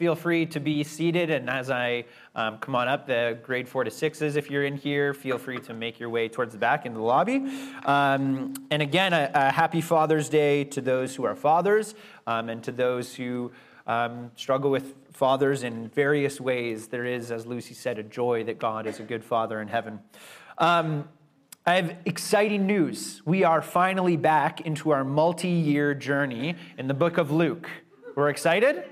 feel free to be seated. And as I um, come on up, the grade four to sixes, if you're in here, feel free to make your way towards the back into the lobby. Um, and again, a, a, happy Father's Day to those who are fathers um, and to those who um, struggle with fathers in various ways. There is, as Lucy said, a joy that God is a good father in heaven. Um, I have exciting news. We are finally back into our multi year journey in the book of Luke. We're excited?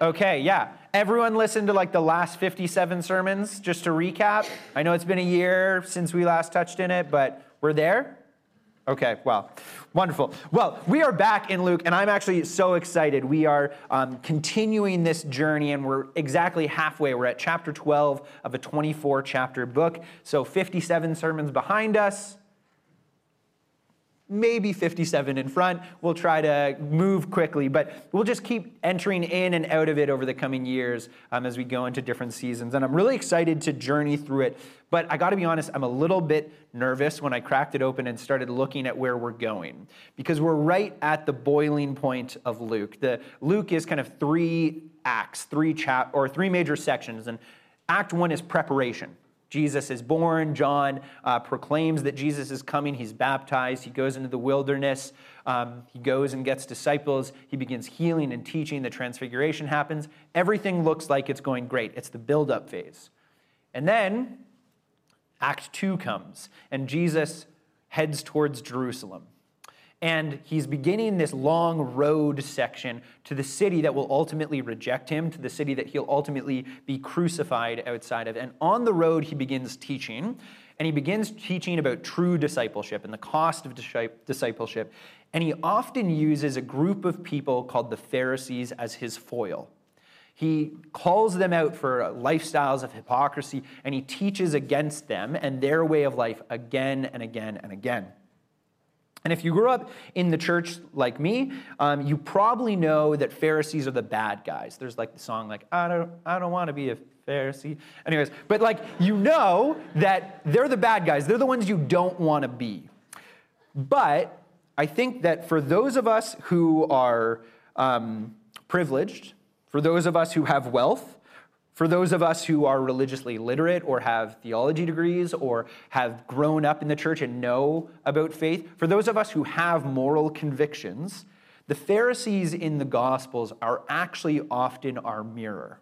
Okay, yeah. Everyone listened to like the last 57 sermons, just to recap. I know it's been a year since we last touched in it, but we're there. Okay, well, wonderful. Well, we are back in Luke, and I'm actually so excited. We are um, continuing this journey, and we're exactly halfway. We're at chapter 12 of a 24 chapter book. So, 57 sermons behind us maybe 57 in front. We'll try to move quickly, but we'll just keep entering in and out of it over the coming years um, as we go into different seasons. And I'm really excited to journey through it. But I got to be honest, I'm a little bit nervous when I cracked it open and started looking at where we're going because we're right at the boiling point of Luke. The Luke is kind of three acts, three chap or three major sections, and Act one is preparation. Jesus is born. John uh, proclaims that Jesus is coming. He's baptized. He goes into the wilderness. Um, he goes and gets disciples. He begins healing and teaching. The transfiguration happens. Everything looks like it's going great. It's the build up phase. And then Act 2 comes, and Jesus heads towards Jerusalem. And he's beginning this long road section to the city that will ultimately reject him, to the city that he'll ultimately be crucified outside of. And on the road, he begins teaching. And he begins teaching about true discipleship and the cost of discipleship. And he often uses a group of people called the Pharisees as his foil. He calls them out for lifestyles of hypocrisy and he teaches against them and their way of life again and again and again. And if you grew up in the church like me, um, you probably know that Pharisees are the bad guys. There's like the song like I don't I don't want to be a Pharisee. Anyways, but like you know that they're the bad guys. They're the ones you don't want to be. But I think that for those of us who are um, privileged, for those of us who have wealth, for those of us who are religiously literate or have theology degrees or have grown up in the church and know about faith, for those of us who have moral convictions, the Pharisees in the Gospels are actually often our mirror.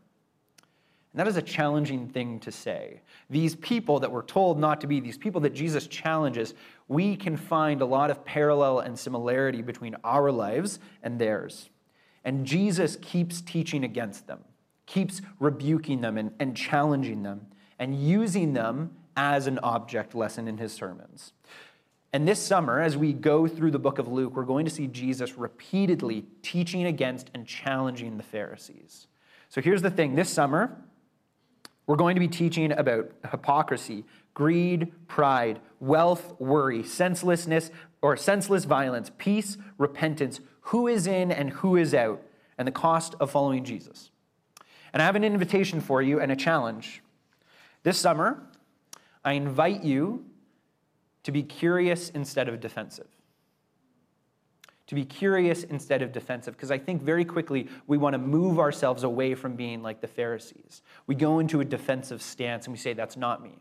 And that is a challenging thing to say. These people that we're told not to be, these people that Jesus challenges, we can find a lot of parallel and similarity between our lives and theirs. And Jesus keeps teaching against them keeps rebuking them and, and challenging them and using them as an object lesson in his sermons. And this summer, as we go through the book of Luke, we're going to see Jesus repeatedly teaching against and challenging the Pharisees. So here's the thing this summer, we're going to be teaching about hypocrisy, greed, pride, wealth, worry, senselessness, or senseless violence, peace, repentance, who is in and who is out, and the cost of following Jesus. And I have an invitation for you and a challenge. This summer, I invite you to be curious instead of defensive. To be curious instead of defensive, because I think very quickly we want to move ourselves away from being like the Pharisees. We go into a defensive stance and we say, That's not me.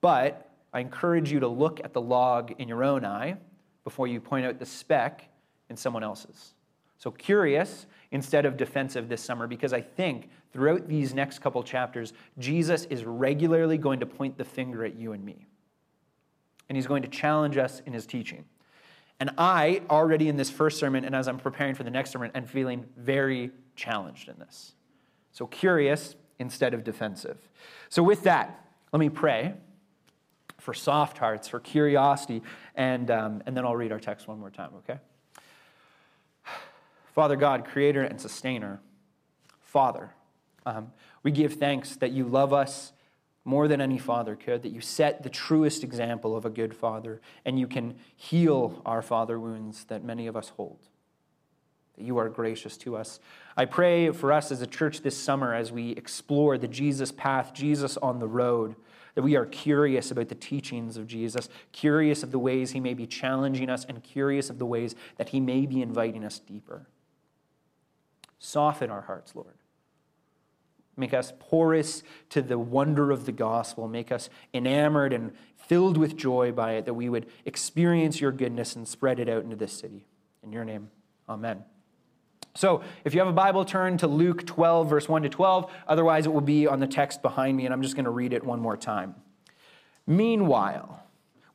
But I encourage you to look at the log in your own eye before you point out the speck in someone else's. So, curious instead of defensive this summer because I think throughout these next couple chapters, Jesus is regularly going to point the finger at you and me. And he's going to challenge us in his teaching. And I, already in this first sermon, and as I'm preparing for the next sermon, am feeling very challenged in this. So, curious instead of defensive. So, with that, let me pray for soft hearts, for curiosity, and, um, and then I'll read our text one more time, okay? Father God, creator and sustainer, Father, um, we give thanks that you love us more than any father could, that you set the truest example of a good father, and you can heal our father wounds that many of us hold. That you are gracious to us. I pray for us as a church this summer as we explore the Jesus path, Jesus on the road, that we are curious about the teachings of Jesus, curious of the ways he may be challenging us, and curious of the ways that he may be inviting us deeper. Soften our hearts, Lord. Make us porous to the wonder of the gospel. Make us enamored and filled with joy by it, that we would experience your goodness and spread it out into this city. In your name, amen. So, if you have a Bible, turn to Luke 12, verse 1 to 12. Otherwise, it will be on the text behind me, and I'm just going to read it one more time. Meanwhile,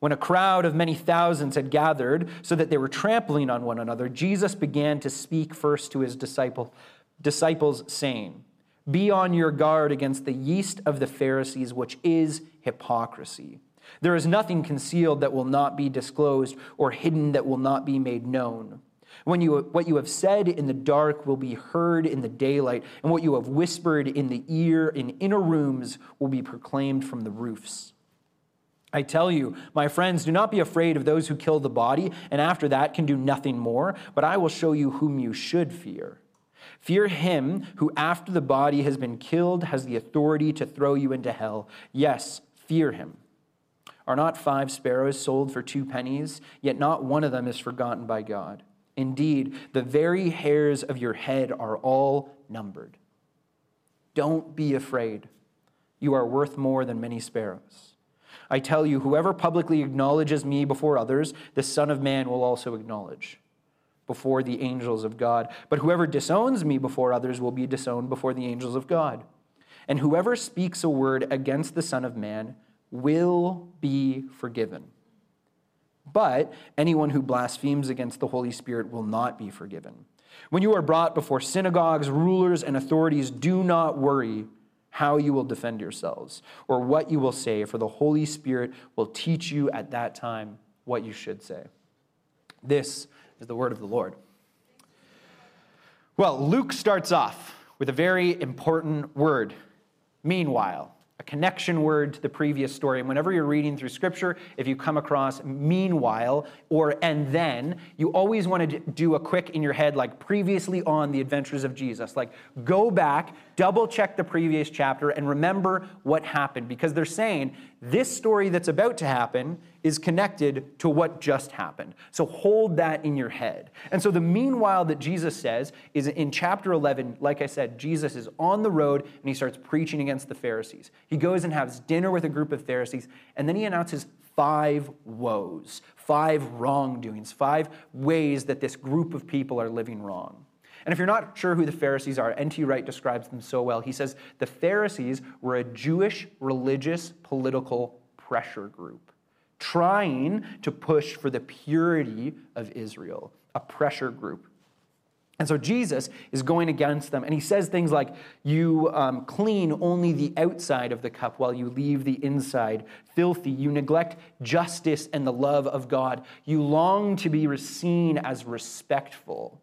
when a crowd of many thousands had gathered so that they were trampling on one another, Jesus began to speak first to his disciple, disciples, saying, Be on your guard against the yeast of the Pharisees, which is hypocrisy. There is nothing concealed that will not be disclosed, or hidden that will not be made known. When you, what you have said in the dark will be heard in the daylight, and what you have whispered in the ear in inner rooms will be proclaimed from the roofs. I tell you, my friends, do not be afraid of those who kill the body, and after that can do nothing more, but I will show you whom you should fear. Fear him who, after the body has been killed, has the authority to throw you into hell. Yes, fear him. Are not five sparrows sold for two pennies? Yet not one of them is forgotten by God. Indeed, the very hairs of your head are all numbered. Don't be afraid. You are worth more than many sparrows. I tell you, whoever publicly acknowledges me before others, the Son of Man will also acknowledge before the angels of God. But whoever disowns me before others will be disowned before the angels of God. And whoever speaks a word against the Son of Man will be forgiven. But anyone who blasphemes against the Holy Spirit will not be forgiven. When you are brought before synagogues, rulers, and authorities, do not worry how you will defend yourselves or what you will say, for the Holy Spirit will teach you at that time what you should say. This is the word of the Lord. Well, Luke starts off with a very important word meanwhile a connection word to the previous story. And whenever you're reading through scripture, if you come across meanwhile or and then, you always want to do a quick in your head, like previously on the adventures of Jesus. Like go back, double check the previous chapter, and remember what happened. Because they're saying this story that's about to happen is connected to what just happened. So hold that in your head. And so the meanwhile that Jesus says is in chapter 11, like I said, Jesus is on the road and he starts preaching against the Pharisees. He goes and has dinner with a group of Pharisees, and then he announces five woes, five wrongdoings, five ways that this group of people are living wrong. And if you're not sure who the Pharisees are, N.T. Wright describes them so well. He says the Pharisees were a Jewish religious political pressure group trying to push for the purity of Israel, a pressure group. And so Jesus is going against them, and he says things like, You um, clean only the outside of the cup while you leave the inside filthy. You neglect justice and the love of God. You long to be seen as respectful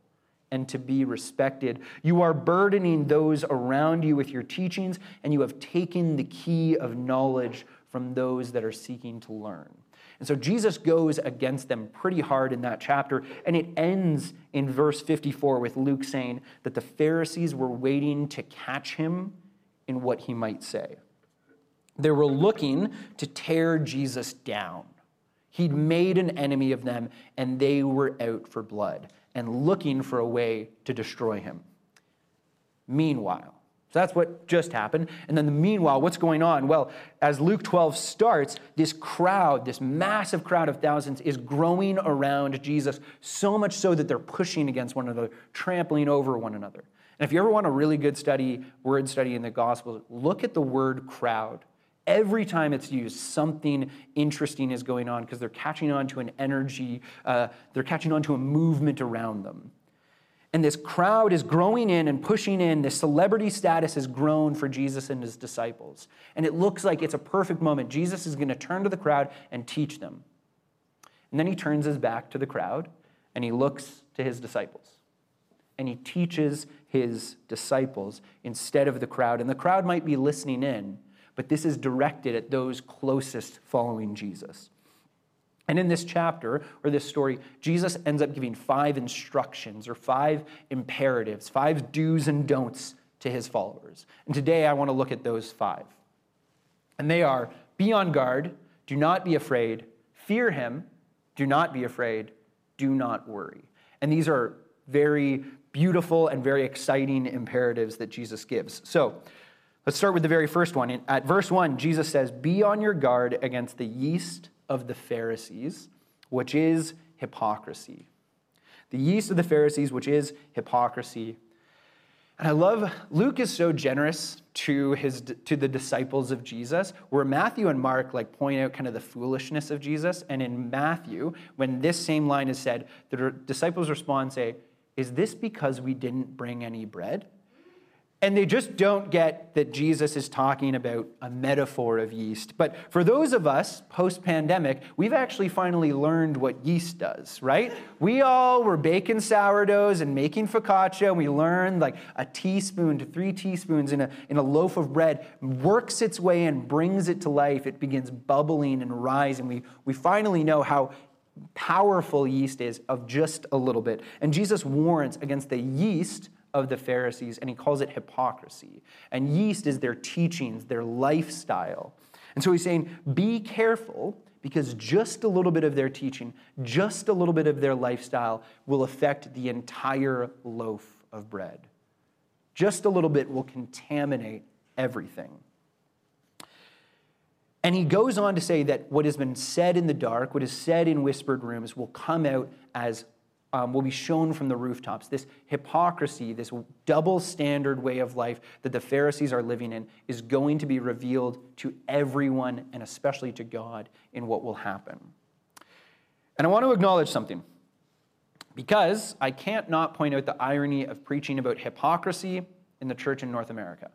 and to be respected. You are burdening those around you with your teachings, and you have taken the key of knowledge from those that are seeking to learn. And so Jesus goes against them pretty hard in that chapter. And it ends in verse 54 with Luke saying that the Pharisees were waiting to catch him in what he might say. They were looking to tear Jesus down. He'd made an enemy of them, and they were out for blood and looking for a way to destroy him. Meanwhile, so that's what just happened. And then, the meanwhile, what's going on? Well, as Luke 12 starts, this crowd, this massive crowd of thousands, is growing around Jesus, so much so that they're pushing against one another, trampling over one another. And if you ever want a really good study, word study in the Gospel, look at the word crowd. Every time it's used, something interesting is going on because they're catching on to an energy, uh, they're catching on to a movement around them. And this crowd is growing in and pushing in. This celebrity status has grown for Jesus and his disciples. And it looks like it's a perfect moment. Jesus is going to turn to the crowd and teach them. And then he turns his back to the crowd and he looks to his disciples. And he teaches his disciples instead of the crowd. And the crowd might be listening in, but this is directed at those closest following Jesus. And in this chapter or this story, Jesus ends up giving five instructions or five imperatives, five do's and don'ts to his followers. And today I want to look at those five. And they are be on guard, do not be afraid, fear him, do not be afraid, do not worry. And these are very beautiful and very exciting imperatives that Jesus gives. So, Let's start with the very first one. At verse 1, Jesus says, Be on your guard against the yeast of the Pharisees, which is hypocrisy. The yeast of the Pharisees, which is hypocrisy. And I love Luke is so generous to his to the disciples of Jesus, where Matthew and Mark like point out kind of the foolishness of Jesus. And in Matthew, when this same line is said, the disciples respond, say, Is this because we didn't bring any bread? And they just don't get that Jesus is talking about a metaphor of yeast. But for those of us post pandemic, we've actually finally learned what yeast does, right? We all were baking sourdoughs and making focaccia, and we learned like a teaspoon to three teaspoons in a, in a loaf of bread works its way and brings it to life. It begins bubbling and rising. We, we finally know how powerful yeast is of just a little bit. And Jesus warns against the yeast of the Pharisees, and he calls it hypocrisy. And yeast is their teachings, their lifestyle. And so he's saying, be careful because just a little bit of their teaching, just a little bit of their lifestyle will affect the entire loaf of bread. Just a little bit will contaminate everything. And he goes on to say that what has been said in the dark, what is said in whispered rooms, will come out as um, will be shown from the rooftops. This hypocrisy, this double standard way of life that the Pharisees are living in, is going to be revealed to everyone and especially to God in what will happen. And I want to acknowledge something because I can't not point out the irony of preaching about hypocrisy in the church in North America.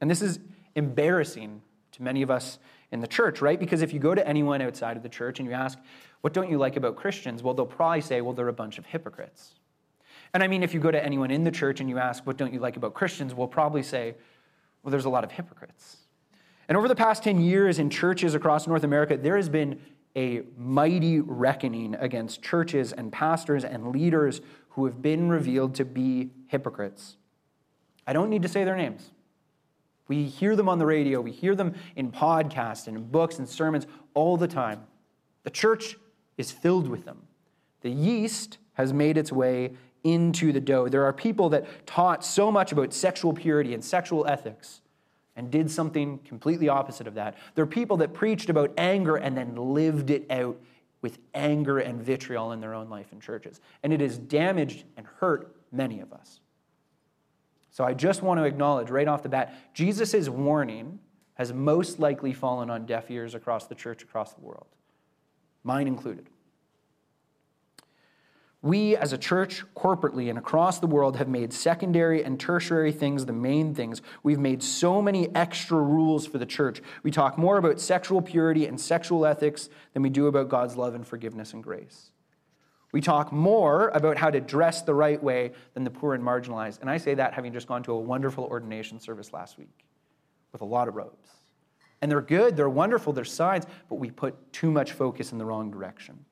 And this is embarrassing to many of us in the church, right? Because if you go to anyone outside of the church and you ask, what don't you like about Christians? Well, they'll probably say, well, they're a bunch of hypocrites. And I mean, if you go to anyone in the church and you ask, what don't you like about Christians? We'll probably say, well, there's a lot of hypocrites. And over the past 10 years in churches across North America, there has been a mighty reckoning against churches and pastors and leaders who have been revealed to be hypocrites. I don't need to say their names. We hear them on the radio, we hear them in podcasts and in books and sermons all the time. The church is filled with them. The yeast has made its way into the dough. There are people that taught so much about sexual purity and sexual ethics and did something completely opposite of that. There are people that preached about anger and then lived it out with anger and vitriol in their own life in churches. And it has damaged and hurt many of us. So I just want to acknowledge right off the bat Jesus' warning has most likely fallen on deaf ears across the church, across the world, mine included. We as a church, corporately and across the world, have made secondary and tertiary things the main things. We've made so many extra rules for the church. We talk more about sexual purity and sexual ethics than we do about God's love and forgiveness and grace. We talk more about how to dress the right way than the poor and marginalized. And I say that having just gone to a wonderful ordination service last week with a lot of robes. And they're good, they're wonderful, they're signs, but we put too much focus in the wrong direction.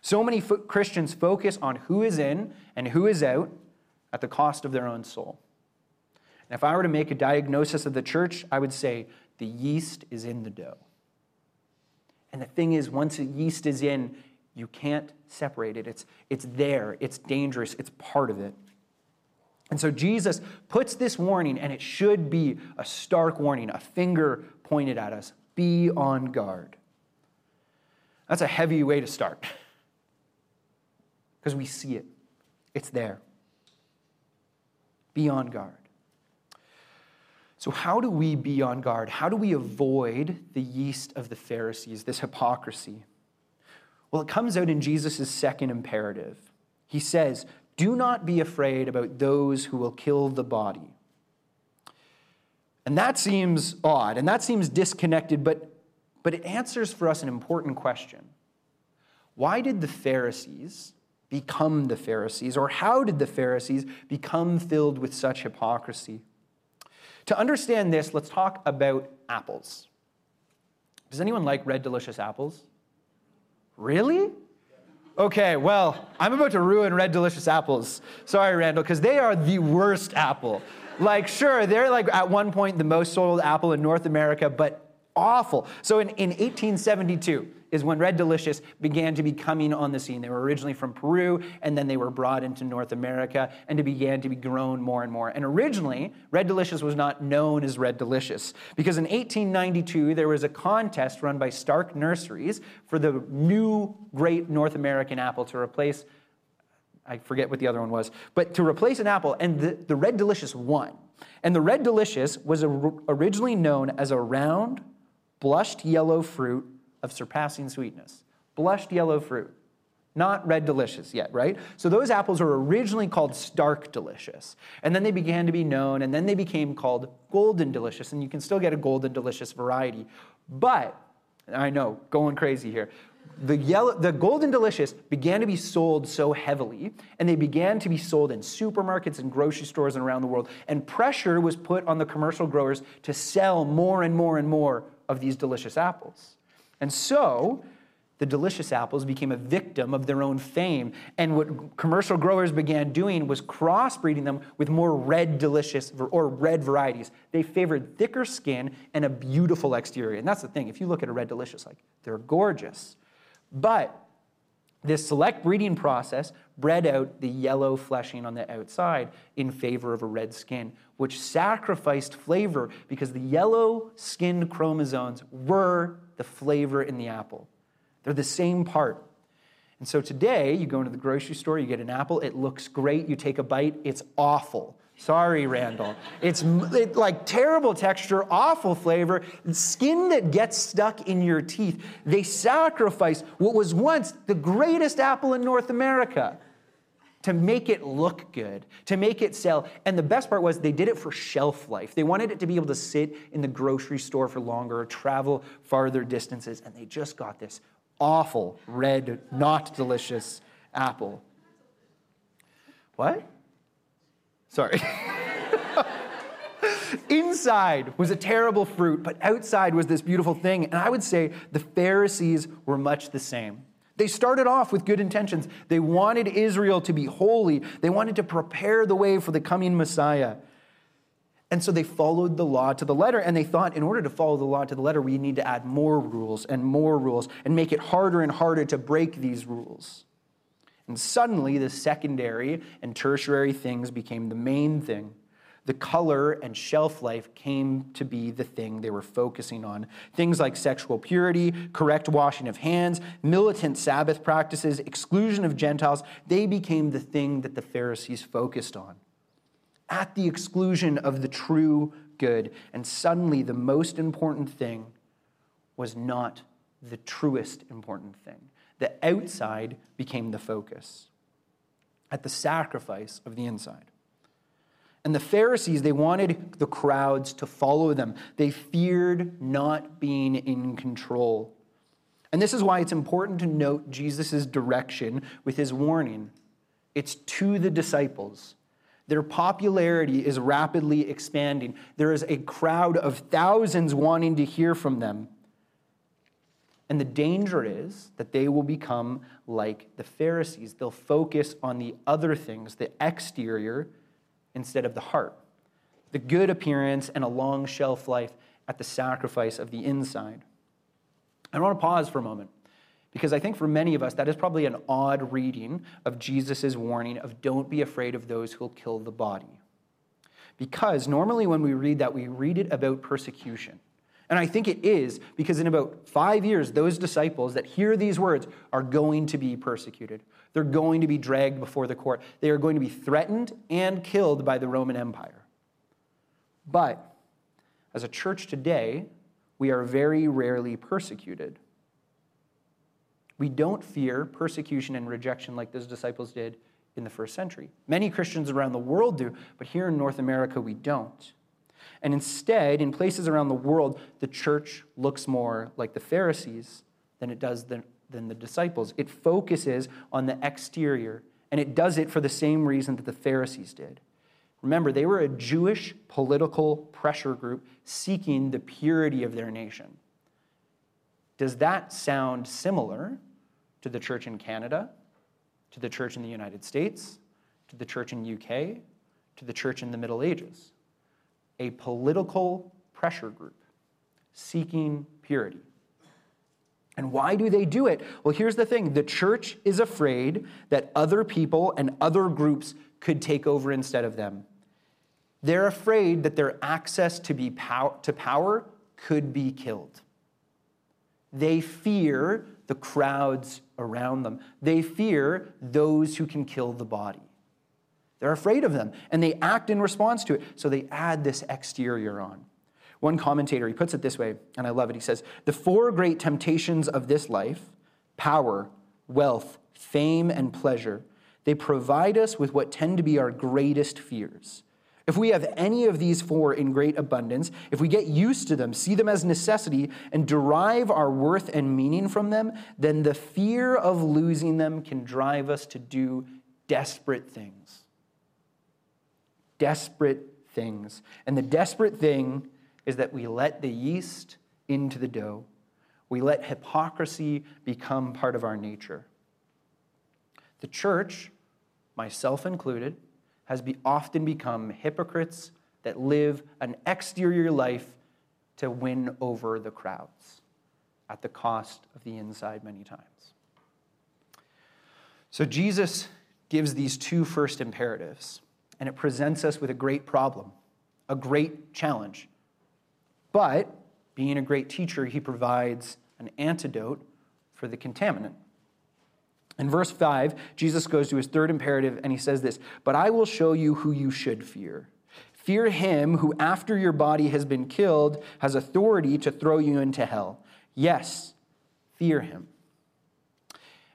So many fo- Christians focus on who is in and who is out at the cost of their own soul. And if I were to make a diagnosis of the church, I would say the yeast is in the dough. And the thing is, once the yeast is in, you can't separate it. It's, it's there, it's dangerous, it's part of it. And so Jesus puts this warning, and it should be a stark warning, a finger pointed at us be on guard. That's a heavy way to start because we see it, it's there. Be on guard. So, how do we be on guard? How do we avoid the yeast of the Pharisees, this hypocrisy? Well, it comes out in Jesus' second imperative. He says, Do not be afraid about those who will kill the body. And that seems odd and that seems disconnected, but, but it answers for us an important question. Why did the Pharisees become the Pharisees, or how did the Pharisees become filled with such hypocrisy? To understand this, let's talk about apples. Does anyone like red, delicious apples? Really? Okay, well, I'm about to ruin Red Delicious apples. Sorry, Randall, because they are the worst apple. Like, sure, they're like at one point the most sold apple in North America, but awful. So in, in 1872 is when Red Delicious began to be coming on the scene. They were originally from Peru, and then they were brought into North America, and it began to be grown more and more. And originally, Red Delicious was not known as Red Delicious because in 1892 there was a contest run by Stark Nurseries for the new great North American apple to replace. I forget what the other one was, but to replace an apple, and the, the Red Delicious won. And the Red Delicious was originally known as a round, blushed yellow fruit of surpassing sweetness. Blushed yellow fruit. Not red delicious yet, right? So those apples were originally called stark delicious. And then they began to be known, and then they became called golden delicious. And you can still get a golden delicious variety. But, I know, going crazy here. The, yellow, the golden delicious began to be sold so heavily, and they began to be sold in supermarkets and grocery stores and around the world. And pressure was put on the commercial growers to sell more and more and more of these delicious apples. And so, the delicious apples became a victim of their own fame. And what commercial growers began doing was crossbreeding them with more red delicious or red varieties. They favored thicker skin and a beautiful exterior. And that's the thing. If you look at a red delicious, like they're gorgeous. But this select breeding process bred out the yellow fleshing on the outside in favor of a red skin, which sacrificed flavor because the yellow skinned chromosomes were the flavor in the apple. They're the same part. And so today, you go into the grocery store, you get an apple, it looks great, you take a bite, it's awful. Sorry, Randall. It's it, like terrible texture, awful flavor, skin that gets stuck in your teeth. They sacrifice what was once the greatest apple in North America to make it look good, to make it sell. And the best part was they did it for shelf life. They wanted it to be able to sit in the grocery store for longer or travel farther distances. And they just got this awful, red, not delicious apple. What? Sorry. Inside was a terrible fruit, but outside was this beautiful thing. And I would say the Pharisees were much the same. They started off with good intentions. They wanted Israel to be holy, they wanted to prepare the way for the coming Messiah. And so they followed the law to the letter, and they thought in order to follow the law to the letter, we need to add more rules and more rules and make it harder and harder to break these rules. And suddenly, the secondary and tertiary things became the main thing the color and shelf life came to be the thing they were focusing on. Things like sexual purity, correct washing of hands, militant Sabbath practices, exclusion of Gentiles, they became the thing that the Pharisees focused on, at the exclusion of the true good. And suddenly, the most important thing was not the truest important thing. The outside became the focus, at the sacrifice of the inside. And the Pharisees, they wanted the crowds to follow them. They feared not being in control. And this is why it's important to note Jesus' direction with his warning. It's to the disciples. Their popularity is rapidly expanding. There is a crowd of thousands wanting to hear from them. And the danger is that they will become like the Pharisees. They'll focus on the other things, the exterior, instead of the heart, the good appearance and a long shelf life at the sacrifice of the inside. I want to pause for a moment because I think for many of us, that is probably an odd reading of Jesus' warning of don't be afraid of those who'll kill the body. Because normally when we read that, we read it about persecution. And I think it is because in about five years, those disciples that hear these words are going to be persecuted. They're going to be dragged before the court. They are going to be threatened and killed by the Roman Empire. But as a church today, we are very rarely persecuted. We don't fear persecution and rejection like those disciples did in the first century. Many Christians around the world do, but here in North America, we don't. And instead, in places around the world, the church looks more like the Pharisees than it does the, than the disciples. It focuses on the exterior, and it does it for the same reason that the Pharisees did. Remember, they were a Jewish political pressure group seeking the purity of their nation. Does that sound similar to the church in Canada, to the church in the United States, to the church in UK, to the church in the Middle Ages? A political pressure group seeking purity. And why do they do it? Well, here's the thing the church is afraid that other people and other groups could take over instead of them. They're afraid that their access to, be pow- to power could be killed. They fear the crowds around them. They fear those who can kill the body. They're afraid of them, and they act in response to it. So they add this exterior on. One commentator, he puts it this way, and I love it. He says, The four great temptations of this life power, wealth, fame, and pleasure they provide us with what tend to be our greatest fears. If we have any of these four in great abundance, if we get used to them, see them as necessity, and derive our worth and meaning from them, then the fear of losing them can drive us to do desperate things. Desperate things. And the desperate thing is that we let the yeast into the dough. We let hypocrisy become part of our nature. The church, myself included, has be, often become hypocrites that live an exterior life to win over the crowds at the cost of the inside many times. So Jesus gives these two first imperatives, and it presents us with a great problem, a great challenge. But being a great teacher, he provides an antidote for the contaminant. In verse 5, Jesus goes to his third imperative and he says this But I will show you who you should fear. Fear him who, after your body has been killed, has authority to throw you into hell. Yes, fear him.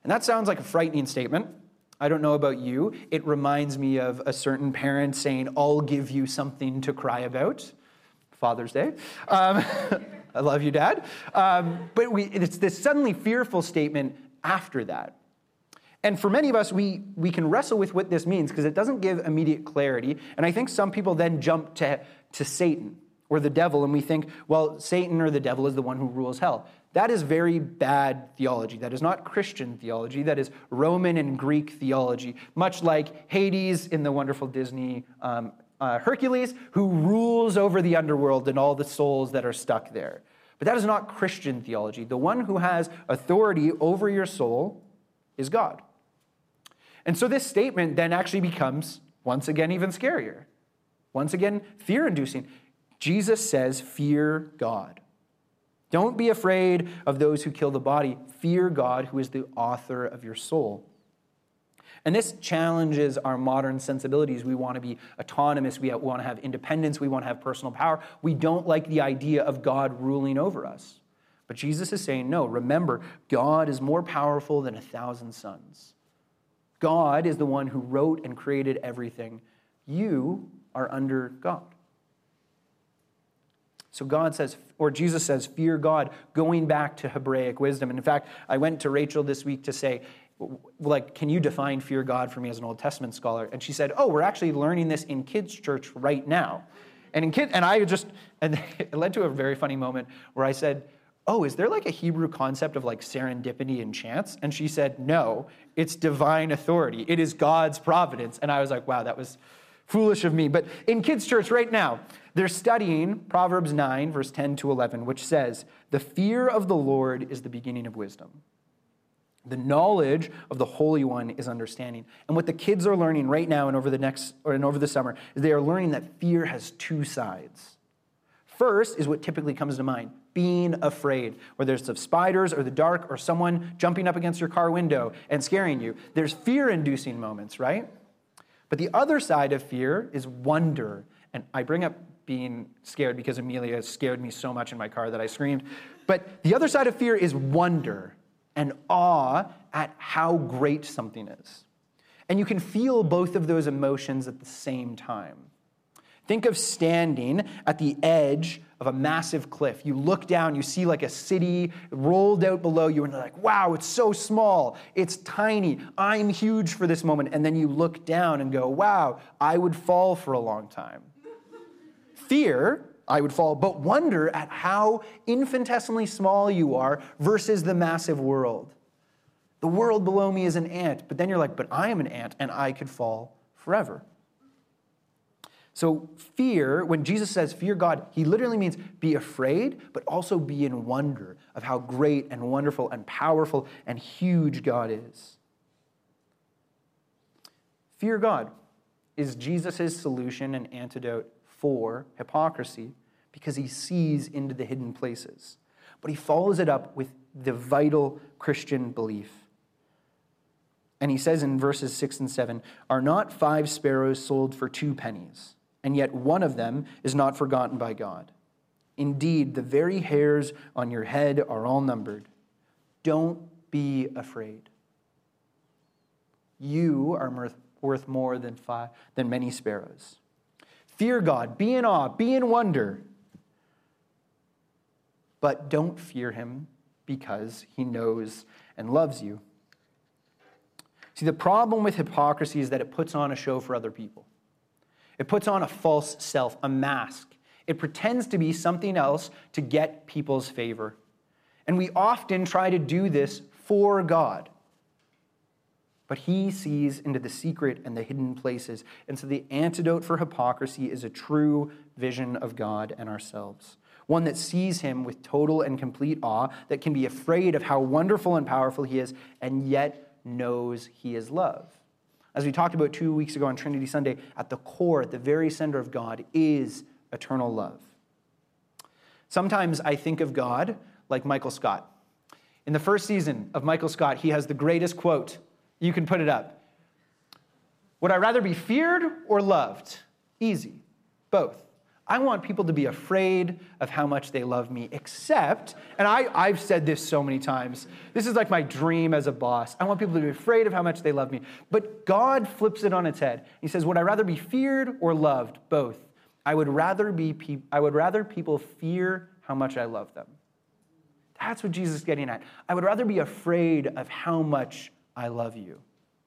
And that sounds like a frightening statement. I don't know about you. It reminds me of a certain parent saying, I'll give you something to cry about. Father's Day. Um, I love you, Dad. Um, but we, it's this suddenly fearful statement after that. And for many of us, we, we can wrestle with what this means because it doesn't give immediate clarity. And I think some people then jump to, to Satan or the devil, and we think, well, Satan or the devil is the one who rules hell. That is very bad theology. That is not Christian theology. That is Roman and Greek theology, much like Hades in the wonderful Disney um, uh, Hercules, who rules over the underworld and all the souls that are stuck there. But that is not Christian theology. The one who has authority over your soul is God. And so this statement then actually becomes, once again, even scarier. Once again, fear inducing. Jesus says, Fear God. Don't be afraid of those who kill the body. Fear God, who is the author of your soul. And this challenges our modern sensibilities. We want to be autonomous. We want to have independence. We want to have personal power. We don't like the idea of God ruling over us. But Jesus is saying, no, remember, God is more powerful than a thousand suns. God is the one who wrote and created everything. You are under God. So God says, or Jesus says, fear God, going back to Hebraic wisdom. And in fact, I went to Rachel this week to say, like, can you define fear God for me as an Old Testament scholar? And she said, oh, we're actually learning this in kids' church right now. And in kid, and I just, and it led to a very funny moment where I said, oh, is there like a Hebrew concept of like serendipity and chance? And she said, no, it's divine authority. It is God's providence. And I was like, wow, that was foolish of me. But in kids' church right now, they're studying Proverbs 9, verse 10 to 11, which says, the fear of the Lord is the beginning of wisdom. The knowledge of the Holy One is understanding. And what the kids are learning right now and over the next or and over the summer is they are learning that fear has two sides. First is what typically comes to mind being afraid, whether it's of spiders or the dark or someone jumping up against your car window and scaring you. There's fear inducing moments, right? But the other side of fear is wonder. And I bring up being scared because Amelia scared me so much in my car that I screamed. But the other side of fear is wonder and awe at how great something is. And you can feel both of those emotions at the same time. Think of standing at the edge of a massive cliff. You look down, you see like a city rolled out below you, and you're like, wow, it's so small. It's tiny. I'm huge for this moment. And then you look down and go, wow, I would fall for a long time. Fear I would fall, but wonder at how infinitesimally small you are versus the massive world. The world below me is an ant, but then you're like, but I am an ant and I could fall forever. So, fear, when Jesus says fear God, he literally means be afraid, but also be in wonder of how great and wonderful and powerful and huge God is. Fear God is Jesus' solution and antidote for hypocrisy because he sees into the hidden places. But he follows it up with the vital Christian belief. And he says in verses 6 and 7 Are not five sparrows sold for two pennies? and yet one of them is not forgotten by God. Indeed, the very hairs on your head are all numbered. Don't be afraid. You are worth more than, five, than many sparrows. Fear God, be in awe, be in wonder. But don't fear him because he knows and loves you. See, the problem with hypocrisy is that it puts on a show for other people. It puts on a false self, a mask. It pretends to be something else to get people's favor. And we often try to do this for God. But he sees into the secret and the hidden places. And so the antidote for hypocrisy is a true vision of God and ourselves. One that sees him with total and complete awe, that can be afraid of how wonderful and powerful he is, and yet knows he is love. As we talked about two weeks ago on Trinity Sunday, at the core, at the very center of God, is eternal love. Sometimes I think of God like Michael Scott. In the first season of Michael Scott, he has the greatest quote. You can put it up. Would I rather be feared or loved? Easy. Both. I want people to be afraid of how much they love me, except, and I, I've said this so many times, this is like my dream as a boss. I want people to be afraid of how much they love me. But God flips it on its head. He says, Would I rather be feared or loved? Both. I would rather, be pe- I would rather people fear how much I love them. That's what Jesus is getting at. I would rather be afraid of how much I love you.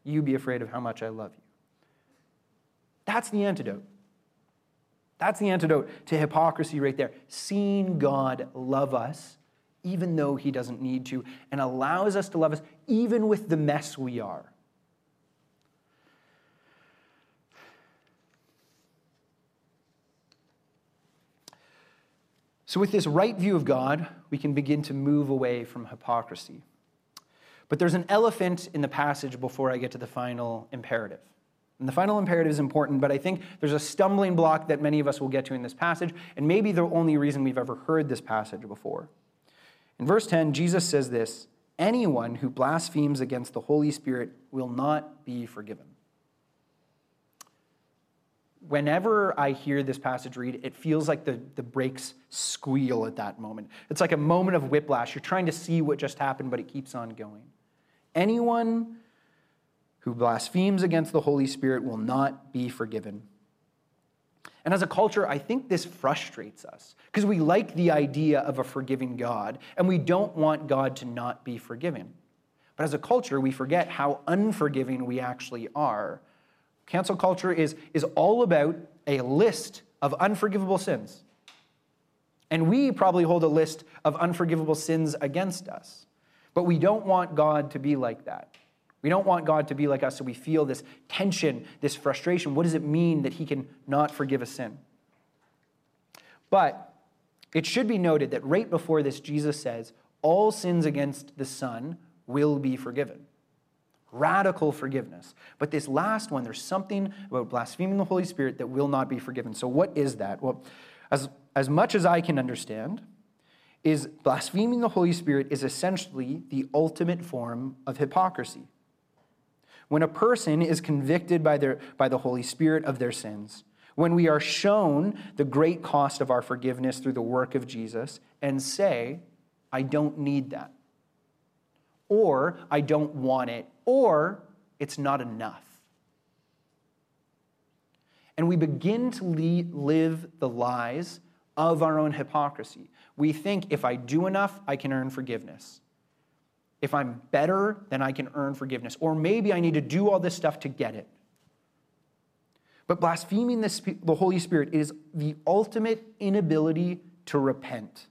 You be afraid of how much I love you. That's the antidote. That's the antidote to hypocrisy right there. Seeing God love us even though he doesn't need to, and allows us to love us even with the mess we are. So, with this right view of God, we can begin to move away from hypocrisy. But there's an elephant in the passage before I get to the final imperative. And the final imperative is important, but I think there's a stumbling block that many of us will get to in this passage, and maybe the only reason we've ever heard this passage before. In verse 10, Jesus says this Anyone who blasphemes against the Holy Spirit will not be forgiven. Whenever I hear this passage read, it feels like the, the brakes squeal at that moment. It's like a moment of whiplash. You're trying to see what just happened, but it keeps on going. Anyone who blasphemes against the Holy Spirit will not be forgiven. And as a culture, I think this frustrates us because we like the idea of a forgiving God and we don't want God to not be forgiven. But as a culture, we forget how unforgiving we actually are. Cancel culture is, is all about a list of unforgivable sins. And we probably hold a list of unforgivable sins against us. But we don't want God to be like that. We don't want God to be like us, so we feel this tension, this frustration. What does it mean that He can not forgive a sin? But it should be noted that right before this, Jesus says, All sins against the Son will be forgiven. Radical forgiveness. But this last one, there's something about blaspheming the Holy Spirit that will not be forgiven. So, what is that? Well, as, as much as I can understand, is blaspheming the Holy Spirit is essentially the ultimate form of hypocrisy. When a person is convicted by, their, by the Holy Spirit of their sins, when we are shown the great cost of our forgiveness through the work of Jesus, and say, I don't need that, or I don't want it, or it's not enough. And we begin to live the lies of our own hypocrisy. We think if I do enough, I can earn forgiveness. If I'm better, then I can earn forgiveness. Or maybe I need to do all this stuff to get it. But blaspheming the Holy Spirit is the ultimate inability to repent.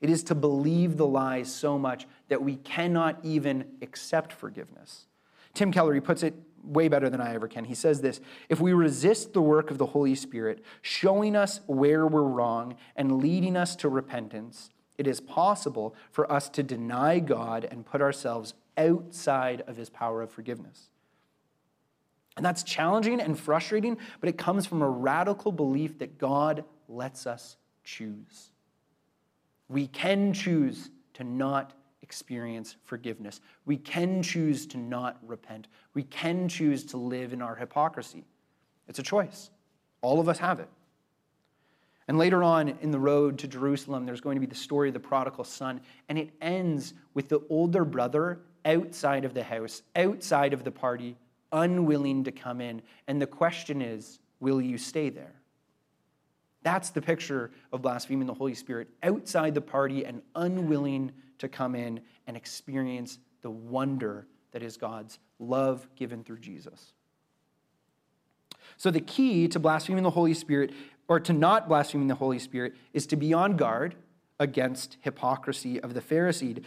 It is to believe the lies so much that we cannot even accept forgiveness. Tim Keller, he puts it way better than I ever can. He says this If we resist the work of the Holy Spirit, showing us where we're wrong and leading us to repentance, it is possible for us to deny God and put ourselves outside of his power of forgiveness. And that's challenging and frustrating, but it comes from a radical belief that God lets us choose. We can choose to not experience forgiveness. We can choose to not repent. We can choose to live in our hypocrisy. It's a choice. All of us have it. And later on in the road to Jerusalem, there's going to be the story of the prodigal son, and it ends with the older brother outside of the house, outside of the party, unwilling to come in. And the question is, will you stay there? That's the picture of blaspheming the Holy Spirit outside the party and unwilling to come in and experience the wonder that is God's love given through Jesus. So, the key to blaspheming the Holy Spirit, or to not blaspheming the Holy Spirit, is to be on guard against hypocrisy of the Pharisees.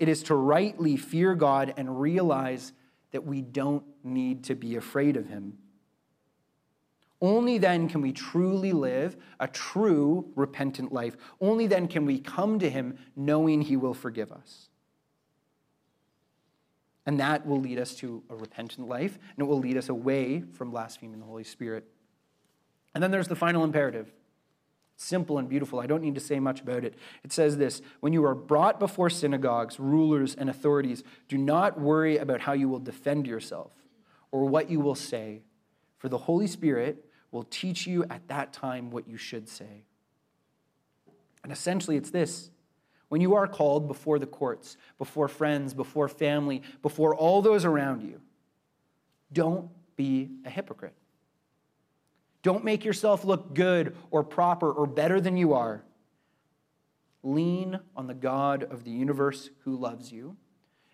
It is to rightly fear God and realize that we don't need to be afraid of Him. Only then can we truly live a true repentant life. Only then can we come to Him knowing He will forgive us. And that will lead us to a repentant life, and it will lead us away from blaspheming the Holy Spirit. And then there's the final imperative. Simple and beautiful. I don't need to say much about it. It says this When you are brought before synagogues, rulers, and authorities, do not worry about how you will defend yourself or what you will say, for the Holy Spirit will teach you at that time what you should say. And essentially, it's this when you are called before the courts, before friends, before family, before all those around you, don't be a hypocrite. Don't make yourself look good or proper or better than you are. Lean on the God of the universe who loves you,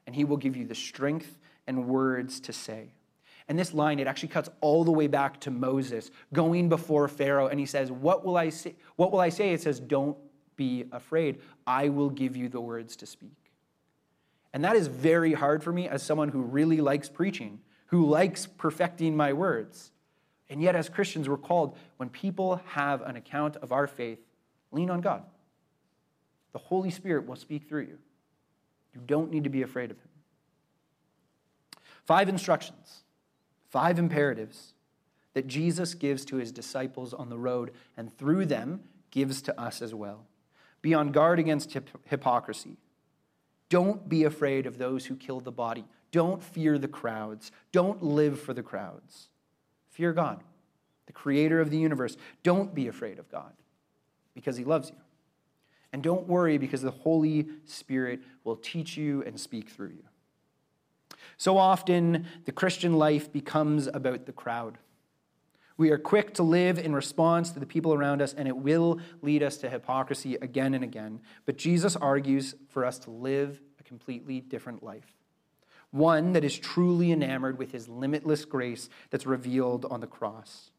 and he will give you the strength and words to say. And this line, it actually cuts all the way back to Moses going before Pharaoh, and he says, What will I say? What will I say? It says, Don't be afraid. I will give you the words to speak. And that is very hard for me as someone who really likes preaching, who likes perfecting my words. And yet, as Christians, we're called, when people have an account of our faith, lean on God. The Holy Spirit will speak through you. You don't need to be afraid of Him. Five instructions five imperatives that Jesus gives to his disciples on the road and through them gives to us as well. Be on guard against hip- hypocrisy. Don't be afraid of those who kill the body. Don't fear the crowds. Don't live for the crowds. Fear God, the creator of the universe. Don't be afraid of God because he loves you. And don't worry because the Holy Spirit will teach you and speak through you. So often, the Christian life becomes about the crowd. We are quick to live in response to the people around us, and it will lead us to hypocrisy again and again. But Jesus argues for us to live a completely different life one that is truly enamored with his limitless grace that's revealed on the cross.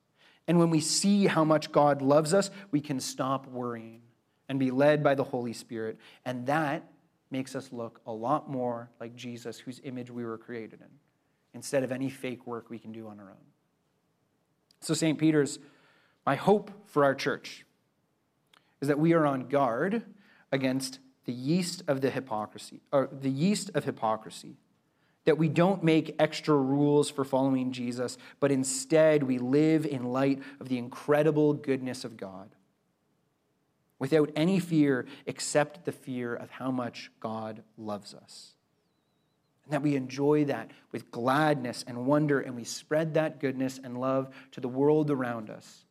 And when we see how much God loves us, we can stop worrying and be led by the Holy Spirit. And that makes us look a lot more like Jesus, whose image we were created in, instead of any fake work we can do on our own. So, St. Peter's, my hope for our church is that we are on guard against the yeast of the hypocrisy, or the yeast of hypocrisy. That we don't make extra rules for following Jesus, but instead we live in light of the incredible goodness of God without any fear except the fear of how much God loves us. And that we enjoy that with gladness and wonder, and we spread that goodness and love to the world around us,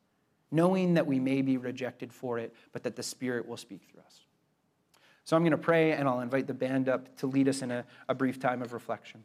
knowing that we may be rejected for it, but that the Spirit will speak through us. So I'm going to pray, and I'll invite the band up to lead us in a, a brief time of reflection.